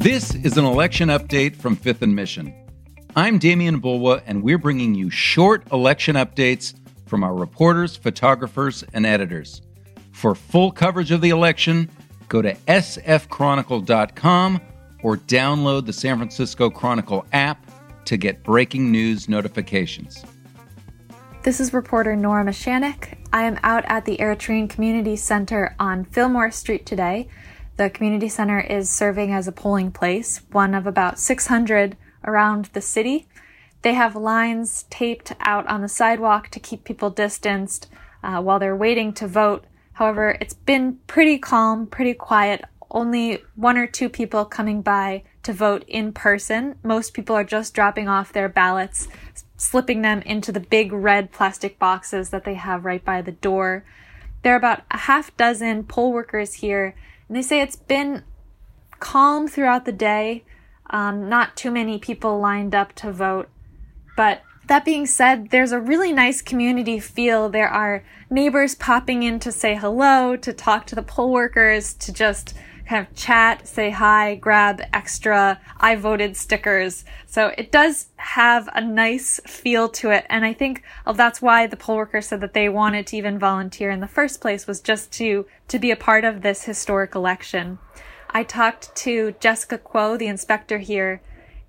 This is an election update from Fifth and Mission. I'm Demian Bulwa, and we're bringing you short election updates from our reporters, photographers, and editors. For full coverage of the election, go to sfchronicle.com or download the San Francisco Chronicle app to get breaking news notifications. This is reporter Nora Mishanec. I am out at the Eritrean Community Center on Fillmore Street today. The community center is serving as a polling place, one of about 600 around the city. They have lines taped out on the sidewalk to keep people distanced uh, while they're waiting to vote. However, it's been pretty calm, pretty quiet. Only one or two people coming by to vote in person. Most people are just dropping off their ballots, slipping them into the big red plastic boxes that they have right by the door. There are about a half dozen poll workers here, and they say it's been calm throughout the day. Um, not too many people lined up to vote. But that being said, there's a really nice community feel. There are neighbors popping in to say hello, to talk to the poll workers, to just kind of chat, say hi, grab extra I voted stickers. So it does have a nice feel to it. And I think oh, that's why the poll workers said that they wanted to even volunteer in the first place was just to, to be a part of this historic election. I talked to Jessica Quo, the inspector here,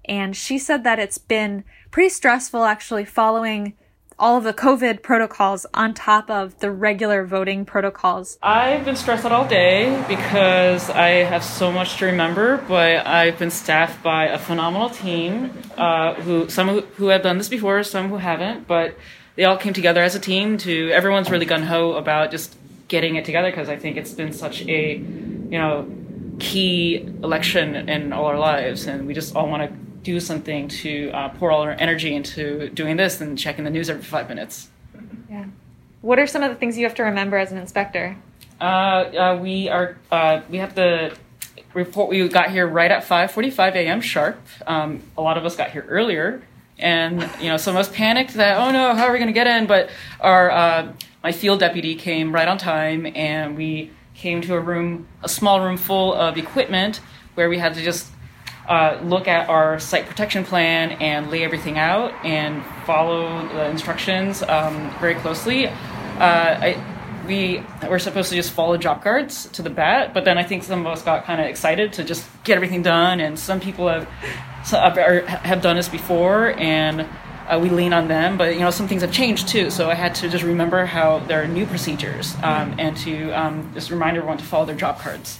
and she said that it's been pretty stressful actually following all of the COVID protocols on top of the regular voting protocols. I've been stressed out all day because I have so much to remember, but I've been staffed by a phenomenal team uh, who some who, have done this before, some who haven't, but they all came together as a team to everyone's really gun ho about just getting it together because I think it's been such a you know key election in all our lives, and we just all want to do something to uh, pour all our energy into doing this and checking the news every five minutes. Yeah. What are some of the things you have to remember as an inspector? Uh, uh, we are uh, we have the report. We got here right at 5:45 a.m. sharp. Um, a lot of us got here earlier, and you know some of us panicked that oh no, how are we going to get in? But our uh, my field deputy came right on time, and we came to a room, a small room full of equipment where we had to just uh, look at our site protection plan and lay everything out and follow the instructions um, very closely. Uh, I, we were supposed to just follow job cards to the bat, but then I think some of us got kind of excited to just get everything done, and some people have have done this before, and uh, we lean on them. But you know, some things have changed too, so I had to just remember how there are new procedures, um, and to um, just remind everyone to follow their job cards.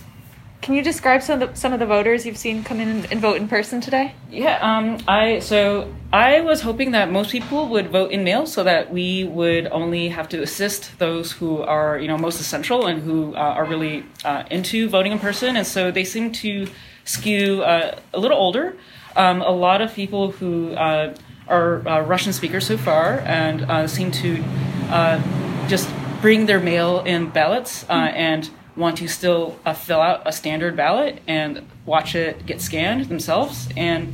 Can you describe some of the, some of the voters you've seen come in and, and vote in person today? Yeah, um, I so I was hoping that most people would vote in mail, so that we would only have to assist those who are you know most essential and who uh, are really uh, into voting in person. And so they seem to skew uh, a little older. Um, a lot of people who uh, are uh, Russian speakers so far and uh, seem to just bring their mail-in ballots and want to still uh, fill out a standard ballot and watch it get scanned themselves. And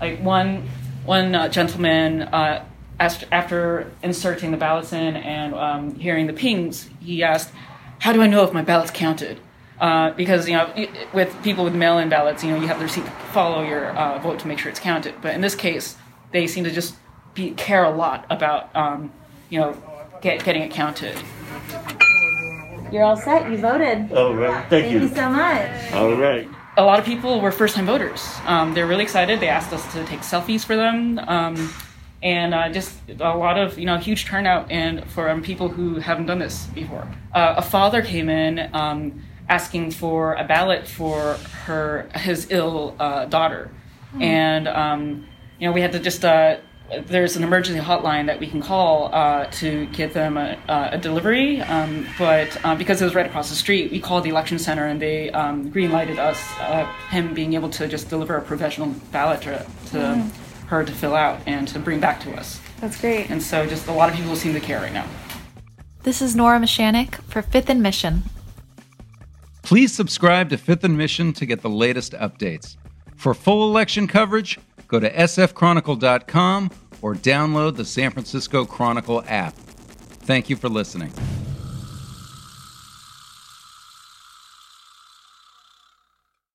like one one uh, gentleman uh, asked after inserting the ballots in and um, hearing the pings, he asked, "How do I know if my ballot's counted?" Uh, because you know, with people with mail-in ballots, you know, you have the receipt follow your uh, vote to make sure it's counted. But in this case, they seem to just be, care a lot about um, you know get, getting it counted. You're all set. You voted. All right. Thank, Thank you. you so much. All right. A lot of people were first-time voters. Um, they're really excited. They asked us to take selfies for them, um, and uh, just a lot of you know huge turnout and for um, people who haven't done this before. Uh, a father came in um, asking for a ballot for her his ill uh, daughter, mm. and um, you know we had to just uh, there's an emergency hotline that we can call uh, to get them a, a delivery. Um, but uh, because it was right across the street, we called the election center and they um, green lighted us, uh, him being able to just deliver a professional ballot to, to mm. her to fill out and to bring back to us. That's great. And so just a lot of people seem to care right now. This is Nora Mishanec for Fifth and Mission. Please subscribe to Fifth and Mission to get the latest updates. For full election coverage, Go to sfchronicle.com or download the San Francisco Chronicle app. Thank you for listening.